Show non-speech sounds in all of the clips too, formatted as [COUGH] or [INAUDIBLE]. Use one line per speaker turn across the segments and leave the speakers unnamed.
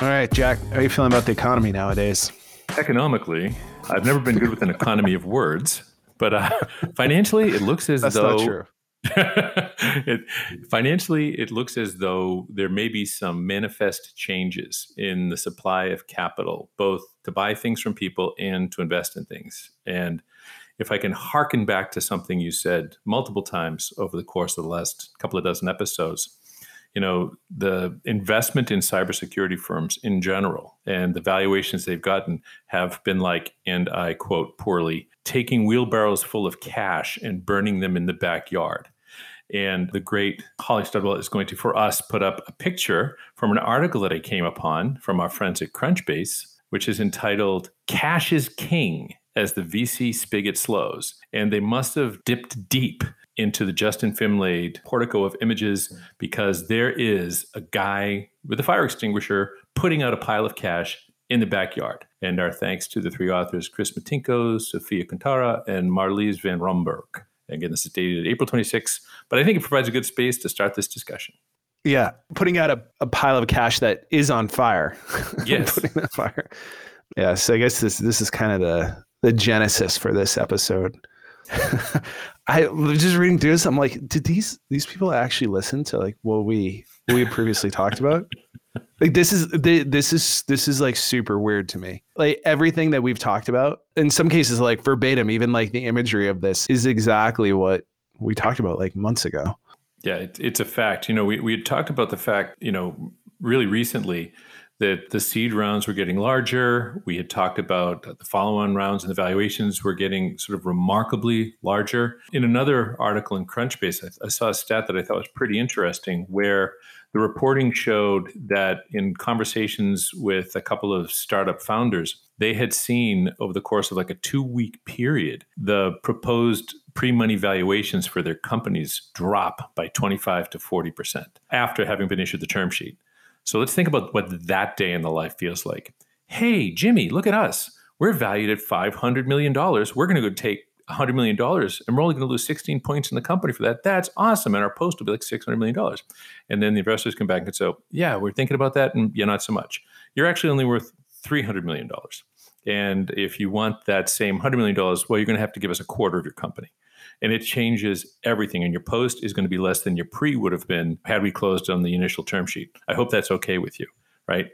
All right, Jack, how are you feeling about the economy nowadays?
Economically, I've never been good with an economy of words, but uh, [LAUGHS] financially, it looks as
That's
though
not true. [LAUGHS]
it, financially, it looks as though there may be some manifest changes in the supply of capital, both to buy things from people and to invest in things. And if I can hearken back to something you said multiple times over the course of the last couple of dozen episodes, you know, the investment in cybersecurity firms in general and the valuations they've gotten have been like, and I quote poorly, taking wheelbarrows full of cash and burning them in the backyard. And the great Holly Studwell is going to, for us, put up a picture from an article that I came upon from our friends at Crunchbase, which is entitled Cash is King as the VC spigot slows. And they must have dipped deep into the Justin Fimlaid portico of images hmm. because there is a guy with a fire extinguisher putting out a pile of cash in the backyard. And our thanks to the three authors, Chris Metinko, Sophia Kunthara, and Marlize van Romburgh. Again, this is dated April 26th, but I think it provides a good space to start this discussion.
Yeah, putting out a, a pile of cash that is on fire. [LAUGHS]
Yes.
putting that fire. Yeah, so I guess this this is kind of the the genesis for this episode. [LAUGHS] I was just reading through this. I'm like, did these these people actually listen to like what we what we previously talked about? Like this is this is this is like super weird to me. Like everything that we've talked about, in some cases, like verbatim, even like the imagery of this is exactly what we talked about like months ago.
Yeah, it, it's a fact. You know, we we had talked about the fact, you know, really recently that the seed rounds were getting larger. We had talked about the follow on rounds and the valuations were getting sort of remarkably larger. In another article in Crunchbase, I, I, saw a stat that I thought was pretty interesting where the reporting showed that in conversations with a couple of startup founders, they had seen over the course of like a two week period the proposed pre money valuations for their companies drop by 25 to 40% after having been issued the term sheet. So let's think about what that day in the life feels like. Hey, Jimmy, look at us. We're valued at $500 million. We're going to go take $100 million and we're only going to lose 16 points in the company for that. That's awesome. And our post will be like $600 million. And then the investors come back and say, yeah, we're thinking about that. And yeah, not so much. You're actually only worth $300 million. And if you want that same $100 million, well, you're going to have to give us a quarter of your company and it changes everything. And your post is going to be less than your pre would have been had we closed on the initial term sheet. I hope that's okay with you, right?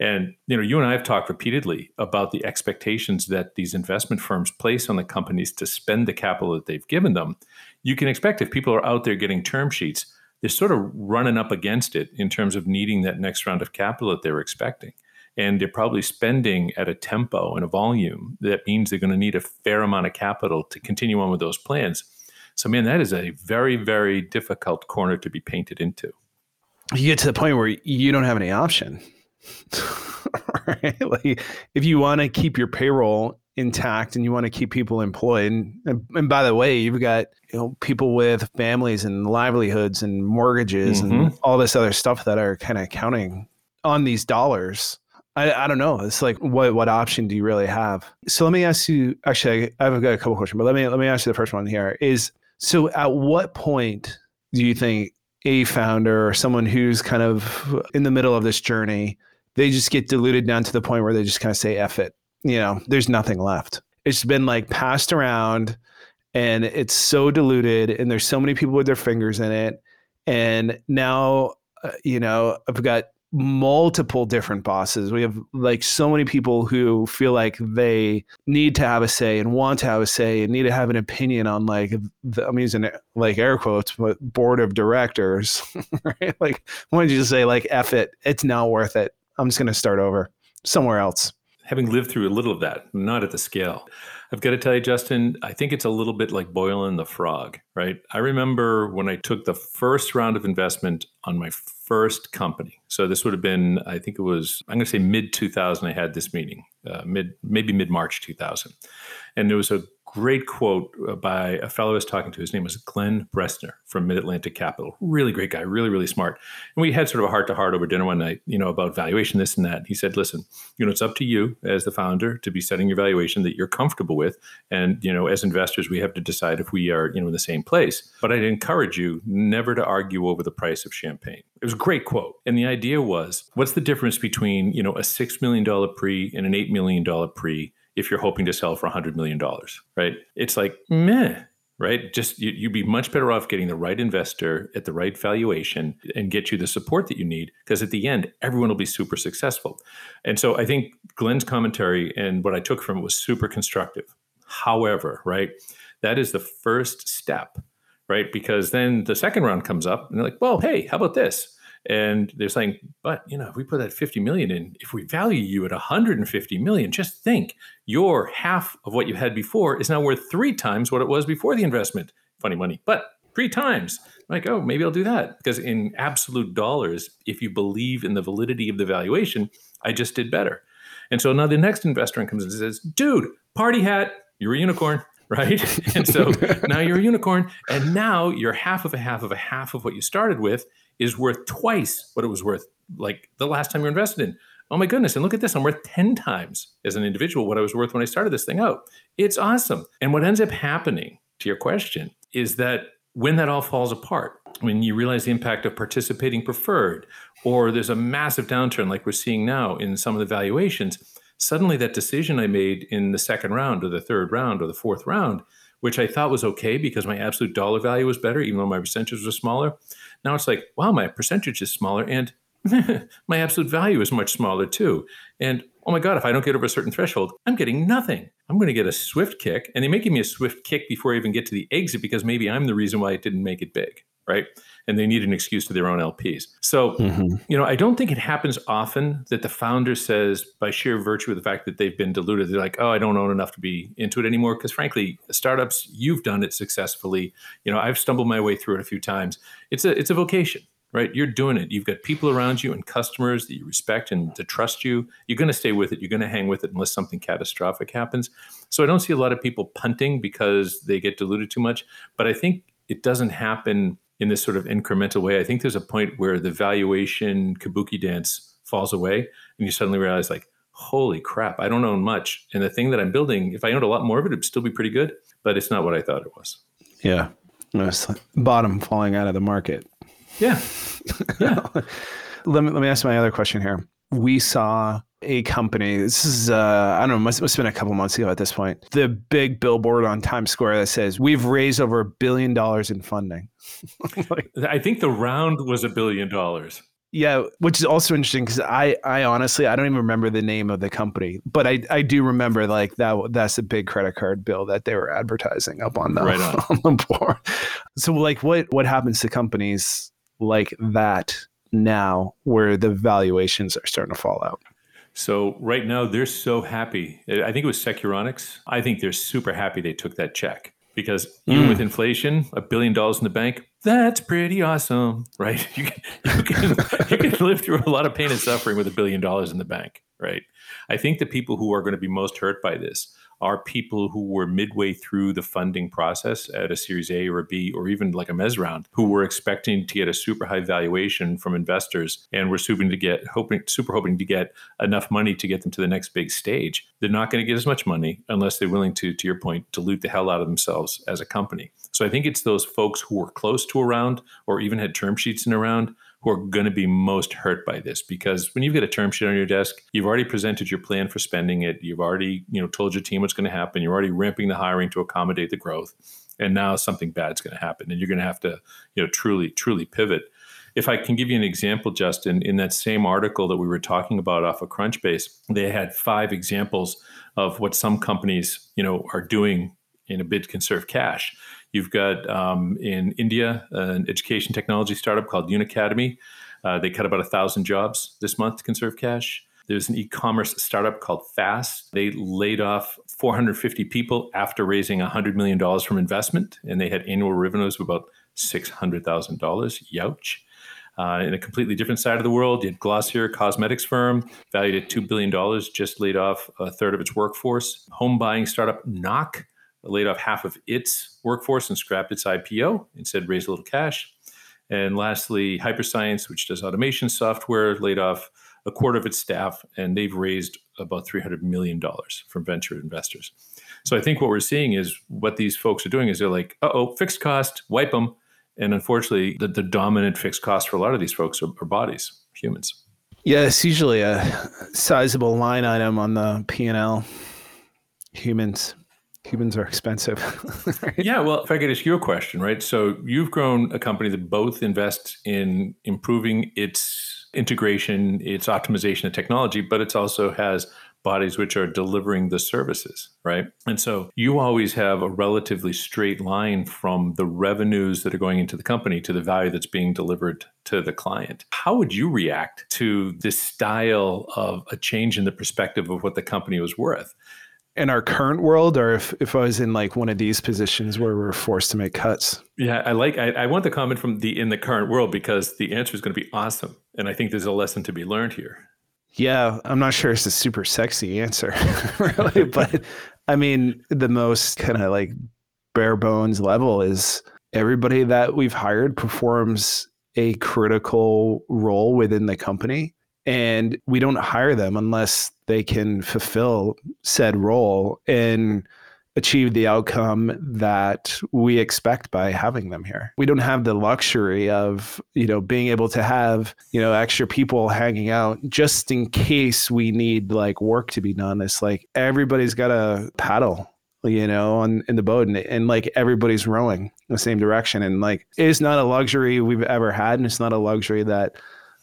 And you know, you and I have talked repeatedly about the expectations that these investment firms place on the companies to spend the capital that they've given them. You can expect if people are out there getting term sheets, they're sort of running up against it in terms of needing that next round of capital that they're expecting. And they're probably spending at a tempo and a volume that means they're going to need a fair amount of capital to continue on with those plans. So, man, that is a very, very difficult corner to be painted into.
You get to the point where you don't have any option. [LAUGHS] right? Like if you want to keep your payroll intact and you want to keep people employed and, and, and, by the way you've got you know people with families and livelihoods and mortgages mm-hmm. and all this other stuff that are kind of counting on these dollars I, I don't know it's like what what option do you really have so let me ask you actually i've got a couple questions but let me let me ask you the first one here is so at what point do you think a founder or someone who's kind of in the middle of this journey they just get diluted down to the point where they just kind of say F it. You know, there's nothing left. It's been like passed around and it's so diluted and there's so many people with their fingers in it. And now, uh, you know, I've got multiple different bosses. We have like so many people who feel like they need to have a say and want to have a say and need to have an opinion on like the, I'm using like air quotes, but board of directors, [LAUGHS] right? Like, why don't you just say like F it? It's not worth it. I'm just to start over somewhere else.
Having lived through a little of that, not at the scale. I've got to tell you, Justin, I think it's a little bit like boiling the frog, right? I remember when I took the first round of investment on my first company. So this would have been, I think it was, I'm going to say mid 2000. I had this meeting, uh, mid maybe mid March 2000, and there was a great quote uh, by a fellow I was talking to. His name was Glenn Bressner from Mid Atlantic Capital. Really great guy, really, really smart. And we had sort of a heart to heart over dinner one night, you know, about valuation, this and that. He said, listen, you know, it's up to you as the founder to be setting your valuation that you're comfortable with. And, you know, as investors, we have to decide if we are, you know, in the same place. But I'd encourage you never to argue over the price of champagne. It was a great quote. And the idea was, what's the difference between, you know, a $6 million pre and an $8 million pre? If you're hoping to sell for $100 million, right? It's like, meh, right? Just you, would be much better off getting the right investor at the right valuation and get you the support that you need because at the end, everyone will be super successful. And so I think Glenn's commentary and what I took from it was super constructive. However, right, that is the first step, right? Because then the second round comes up and they're like, well, hey, how about this? And they're saying but you know if we put that 50 million in if we value you at 150 million just think your half of what you had before is now worth three times what it was before the investment. Funny money but three times. Like oh maybe i'll do that. Because in absolute dollars if you believe in the validity of the valuation i just did better. And so now the next investor comes in and says dude party hat you're a unicorn [LAUGHS] right? And so [LAUGHS] now you're a unicorn and now you're half of a half of a half of what you started with is worth twice what it was worth like the last time you invested in. Oh my goodness. And look at this. I'm worth 10 times as an individual what I was worth when I started this thing out. It's awesome. And what ends up happening to your question is that when that all falls apart, when you realize the impact of participating preferred, or there's a massive downturn like we're seeing now in some of the valuations, suddenly that decision I made in the second round or the third round or the fourth round, which I thought was okay because my absolute dollar value was better, even though my percentages were smaller, now it's like, wow, my percentage is smaller and [LAUGHS] my absolute value is much smaller too. And oh my God, if I don't get over a certain threshold, I'm getting nothing. I'm going to get a swift kick. And they may give me a swift kick before I even get to the exit because maybe I'm the reason why it didn't make it big. Right. And they need an excuse to their own LPs. So, mm-hmm. you know, I don't think it happens often that the founder says, by sheer virtue of the fact that they've been diluted, they're like, oh, I don't own enough to be into it anymore. Because frankly, startups, you've done it successfully. You know, I've stumbled my way through it a few times. It's a it's a vocation right? You're doing it. You've got people around you and customers that you respect and to trust you. You're going to stay with it. You're going to hang with it unless something catastrophic happens. So I don't see a lot of people punting because they get diluted too much. But I think it doesn't happen in this sort of incremental way. I think there's a point where the valuation kabuki dance falls away and you suddenly realize like, holy crap, I don't own much. And the thing that I'm building, if I owned a lot more of it, it'd still be pretty good, but it's not what I thought it was.
Yeah. It's bottom falling out of the market.
Yeah. [LAUGHS]
Yeah. let me let me ask my other question here. We saw a company. This is uh, I don't know. Must must have been a couple months ago at this point. The big billboard on Times Square that says we've raised over a billion dollars in funding. [LAUGHS]
like, I think the round was a billion dollars.
Yeah, which is also interesting because I, I honestly I don't even remember the name of the company, but I, I do remember like that that's a big credit card bill that they were advertising up on the right on. [LAUGHS] on the board. So like what what happens to companies like that now where the valuations are starting to fall out?
So right now they're so happy. I think it was Securonix. I think they're super happy they took that check because even mm. with inflation, a billion dollars in the bank, that's pretty awesome, right? [LAUGHS] You can, you can, you can live through a lot of pain and suffering with a billion dollars in the bank, right? I think the people who are going to be most hurt by this are people who were midway through the funding process at a Series A or a B or even like a Mez round, who were expecting to get a super high valuation from investors and were super to get hoping super hoping to get enough money to get them to the next big stage. They're not going to get as much money unless they're willing to, to your point, dilute the hell out of themselves as a company. So I think it's those folks who were close to a round or even had term sheets in a round who are going to be most hurt by this because when you've got a term sheet on your desk, you've already presented your plan for spending it. You've already, you know, told your team what's going to happen. You're already ramping the hiring to accommodate the growth. And now something bad's going to happen and you're going to have to, you know, truly, truly pivot. If I can give you an example, Justin, in that same article that we were talking about off of Crunchbase, they had five examples of what some companies, you know, are doing in a bid to conserve cash. You've got um, in India an education technology startup called Unacademy. Uh, they cut about a thousand jobs this month to conserve cash. There's an e-commerce startup called Fast. They laid off 450 people after raising $100 million from investment, and they had annual revenues of about $600,000. Youch. Uh, in a completely different side of the world, you had Glossier cosmetics firm, valued at $2 billion, just laid off a third of its workforce. Home buying startup Knock laid off half of its workforce and scrapped its IPO, instead raised a little cash. And lastly, Hyperscience, which does automation software, laid off a quarter of its staff, and they've raised about $300 million from venture investors. So I think what we're seeing is what these folks are doing is they're like, uh oh, fixed cost, wipe them. And unfortunately, the, the dominant fixed cost for a lot of these folks are, are bodies, humans.
Yeah, it's usually a sizable line item on the P and L. Humans, humans are expensive. [LAUGHS]
right? Yeah, well, if I could ask you a question, right? So you've grown a company that both invests in improving its integration, its optimization of technology, but it also has bodies which are delivering the services, right? And so you always have a relatively straight line from the revenues that are going into the company to the value that's being delivered to the client. How would you react to this style of a change in the perspective of what the company was worth?
In our current world or if, if I was in like one of these positions where we're forced to make cuts?
Yeah, I like I, I want the comment from the in the current world because the answer is going to be awesome. And I think there's a lesson to be learned here.
Yeah, I'm not sure it's a super sexy answer, [LAUGHS] really, [LAUGHS] but I mean, the most kind of like bare bones level is everybody that we've hired performs a critical role within the company. And we don't hire them unless they can fulfill said role. And achieve the outcome that we expect by having them here. We don't have the luxury of, you know, being able to have, you know, extra people hanging out just in case we need like work to be done. It's like everybody's got a paddle you know, on in the boat and, and like everybody's rowing the same direction. And like it's not a luxury we've ever had, and it's not a luxury that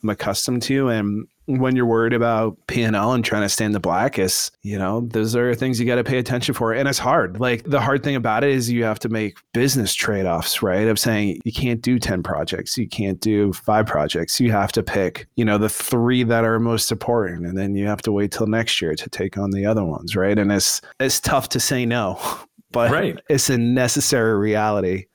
I'm accustomed to. And when you're worried about P&L and trying to stand the black is, you know, those are things you got to pay attention for. And it's hard. Like the hard thing about it is you have to make business trade-offs, right? Of saying you can't do 10 projects, you can't do five projects. You have to pick, you know, the three that are most important. And then you have to wait till next year to take on the other ones, right? And it's it's tough to say no, [LAUGHS] but right. it's a necessary reality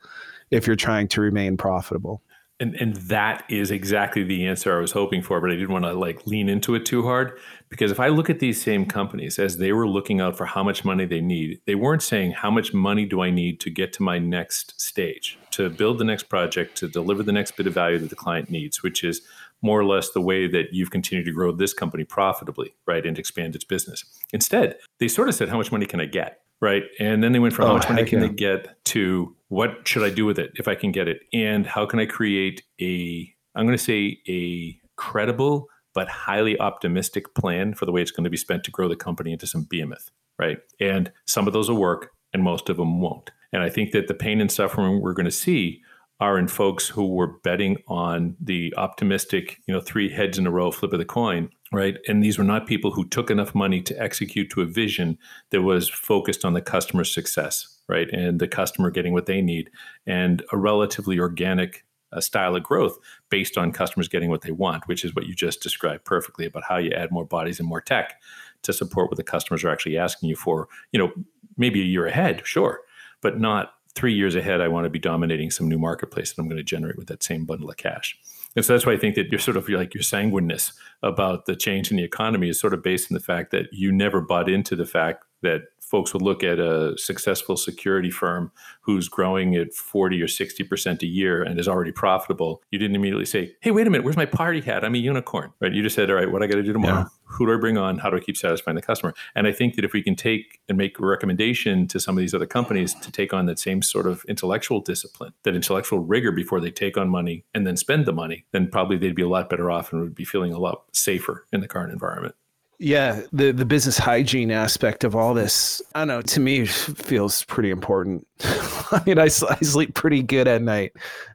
if you're trying to remain profitable.
And and that is exactly the answer I was hoping for, but I didn't want to like lean into it too hard because if I look at these same companies as they were looking out for how much money they need, they weren't saying how much money do I need to get to my next stage, to build the next project, to deliver the next bit of value that the client needs, which is more or less the way that you've continued to grow this company profitably, right, and expand its business. Instead, they sort of said how much money can I get? Right. And then they went from oh, how much money can yeah. they get to what should I do with it if I can get it? And how can I create a, I'm going to say a credible but highly optimistic plan for the way it's going to be spent to grow the company into some behemoth, right? And some of those will work and most of them won't. And I think that the pain and suffering we're going to see are in folks who were betting on the optimistic, you know, three heads in a row flip of the coin, right? And these were not people who took enough money to execute to a vision that was focused on the customer success, right? And the customer getting what they need and a relatively organic uh, style of growth based on customers getting what they want, which is what you just described perfectly about how you add more bodies and more tech to support what the customers are actually asking you for, you know, maybe a year ahead, sure, but not three years ahead, I want to be dominating some new marketplace that I'm going to generate with that same bundle of cash. And so that's why I think that you're sort of like your sanguineness about the change in the economy is sort of based on the fact that you never bought into the fact that folks would look at a successful security firm who's growing at 40 or 60% a year and is already profitable, you didn't immediately say, hey, wait a minute, where's my party hat? I'm a unicorn, right? You just said, all right, what I got to do tomorrow? Yeah. Who do I bring on? How do I keep satisfying the customer? And I think that if we can take and make a recommendation to some of these other companies to take on that same sort of intellectual discipline, that intellectual rigor before they take on money and then spend the money, then probably they'd be a lot better off and would be feeling a lot safer in the current environment.
Yeah, the the business hygiene aspect of all this, I don't know, to me feels pretty important. [LAUGHS] I mean, I, I sleep pretty good at night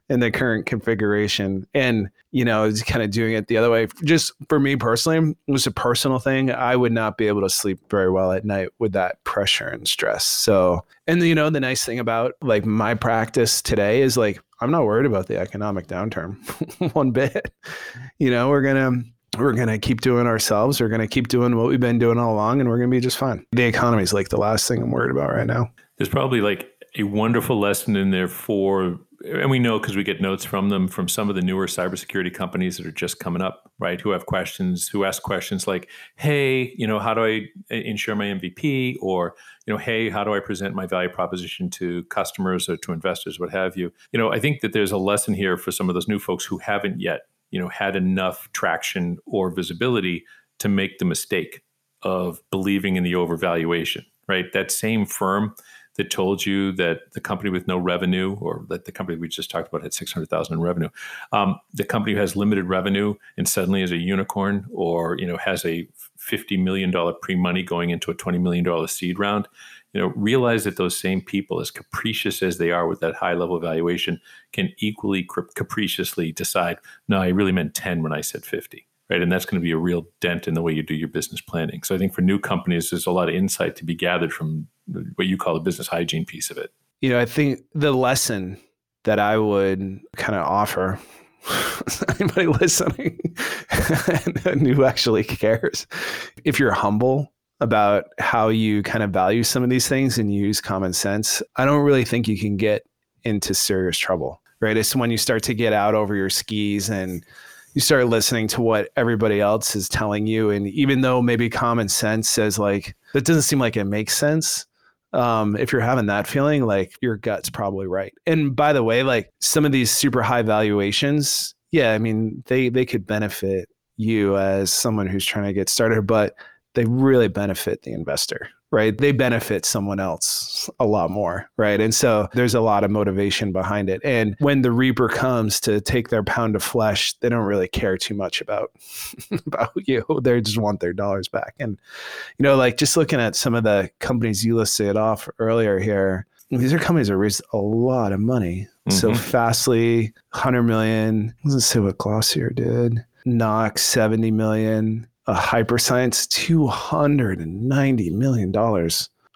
in the current configuration. And, you know, kind of doing it the other way. Just for me personally, it was a personal thing. I would not be able to sleep very well at night with that pressure and stress. So, and, you know, the nice thing about like my practice today is like, I'm not worried about the economic downturn [LAUGHS] one bit. You know, we're to, we're going to keep doing ourselves. We're going to keep doing what we've been doing all along and we're going to be just fine. The economy is like the last thing I'm worried about right now.
There's probably like a wonderful lesson in there for and we know because we get notes from them from some of the newer cybersecurity companies that are just coming up, right? Who have questions, who ask questions like, "Hey, you know, how do I uh, ensure my MVP?" Or, you know, "Hey, how do I present my value proposition to customers or to investors, what have you?" You know, I think that there's a lesson here for some of those new folks who haven't yet, you know, had enough traction or visibility to make the mistake of believing in the overvaluation, right? That same firm that told you that the company with no revenue, or that the company we just talked about had 600,000 in revenue, um, the company who has limited revenue and suddenly is a unicorn, or you know has a 50 million dollar pre-money going into a 20 million dollar seed round, you know realize that those same people, as capricious as they are with that high level valuation, can equally capriciously decide, no, I really meant 10 when I said 50 right? And that's going to be a real dent in the way you do your business planning. So I think for new companies, there's a lot of insight to be gathered from what you call the business hygiene piece of it.
You know, I think the lesson that I would kind of offer [LAUGHS] anybody listening and [LAUGHS] who actually cares, if you're humble about how you kind of value some of these things and use common sense, I don't really think you can get into serious trouble, right? It's when you start to get out over your skis and you start listening to what everybody else is telling you and even though maybe common sense says like that doesn't seem like it makes sense um, if you're having that feeling like your gut's probably right. And by the way like some of these super high valuations yeah i mean they they could benefit you as someone who's trying to get started but they really benefit the investor right? They benefit someone else a lot more, right? And so there's a lot of motivation behind it. And when the reaper comes to take their pound of flesh, they don't really care too much about [LAUGHS] about you. They just want their dollars back. And you know, like just looking at some of the companies you listed off earlier here, these are companies that raised a lot of money. Mm-hmm. So Fastly, 100 million. Let's say what Glossier did. Knox, 70 million a hyperscience $290 million.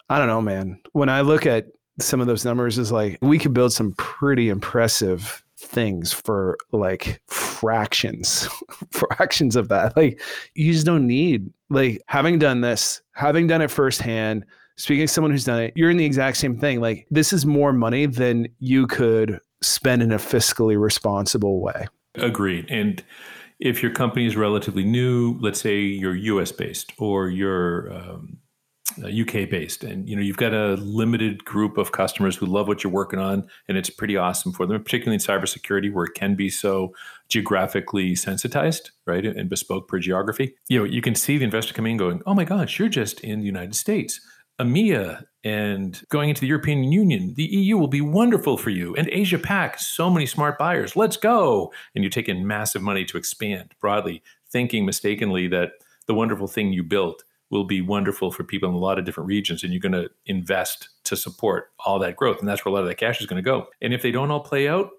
I don't know, man. When I look at some of those numbers, is like we could build some pretty impressive things for like fractions, [LAUGHS] fractions of that. Like you just don't need like having done this, having done it firsthand, speaking to someone who's done it, you're in the exact same thing. Like this is more money than you could spend in a fiscally responsible way.
Agreed. And if your company is relatively new, let's say you're US based or you're um, UK uh, based, and you know you've got a limited group of customers who love what you're working on, and it's pretty awesome for them, particularly in cybersecurity where it can be so geographically sensitized, right, and bespoke per geography. You know, you can see the investor coming in going, "Oh my gosh, you're just in the United States." EMEA and going into the European Union, the EU will be wonderful for you. And Asia Pac, so many smart buyers. Let's go. And you take in massive money to expand broadly, thinking mistakenly that the wonderful thing you built will be wonderful for people in a lot of different regions. And you're going to invest to support all that growth. And that's where a lot of that cash is going to go. And if they don't all play out,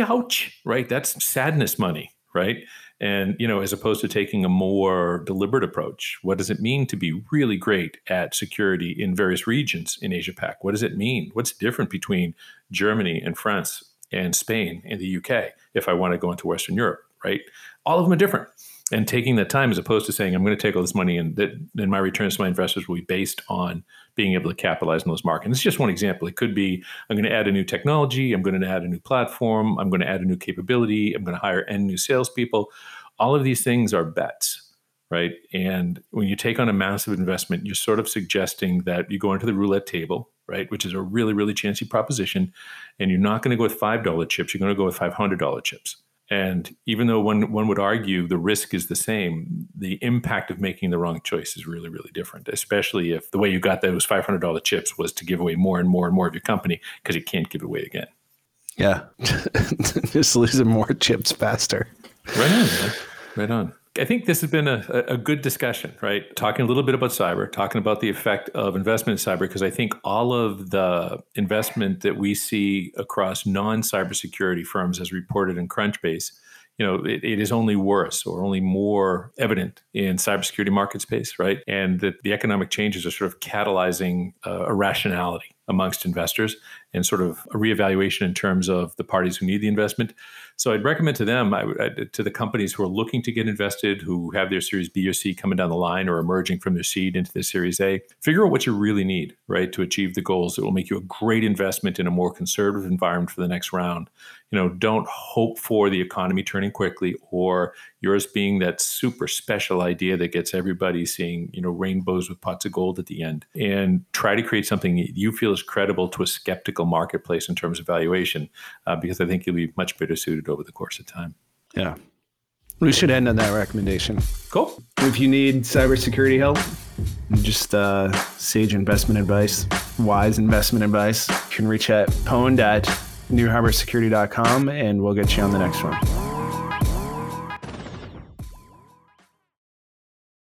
ouch, right? That's sadness money, right? And, you know, as opposed to taking a more deliberate approach, what does it mean to be really great at security in various regions in Asia Pac? What does it mean? What's different between Germany and France and Spain and the UK if I want to go into Western Europe, right? All of them are different. And taking that time as opposed to saying, I'm going to take all this money and that then my returns to my investors will be based on being able to capitalize on those markets. And it's just one example. It could be I'm going to add a new technology, I'm going to add a new platform, I'm going to add a new capability, I'm going to hire n new salespeople. All of these things are bets, right? And when you take on a massive investment, you're sort of suggesting that you go into the roulette table, right? Which is a really, really chancy proposition. And you're not going to go with $5 chips, you're going to go with $500 chips. And even though one, one would argue the risk is the same, the impact of making the wrong choice is really, really different, especially if the way you got those $500 chips was to give away more and more and more of your company because you can't give it away again.
Yeah. [LAUGHS] Just losing more chips faster.
Right on, man. Right on. I think this has been a, a good discussion, right? Talking a little bit about cyber, talking about the effect of investment in cyber, because I think all of the investment that we see across non cybersecurity firms as reported in Crunchbase, you know, it, it is only worse or only more evident in cybersecurity market space, right? And that the economic changes are sort of catalyzing uh, irrationality amongst investors and sort of a reevaluation in terms of the parties who need the investment. So I'd recommend to them, I, to the companies who are looking to get invested, who have their Series B or C coming down the line or emerging from their seed into the Series A, figure out what you really need, right, to achieve the goals that will make you a great investment in a more conservative environment for the next round. You know, don't hope for the economy turning quickly or yours being that super special idea that gets everybody seeing, you know, rainbows with pots of gold at the end. And try to create something you feel is credible to a skeptical marketplace in terms of valuation, uh, because I think you'll be much better suited over the course of time.
Yeah. We should end on that recommendation.
Cool.
If you need cybersecurity help, just uh, sage investment advice, wise investment advice, you can reach at pwned at nuharborsecurity.com and we'll get you on the next one.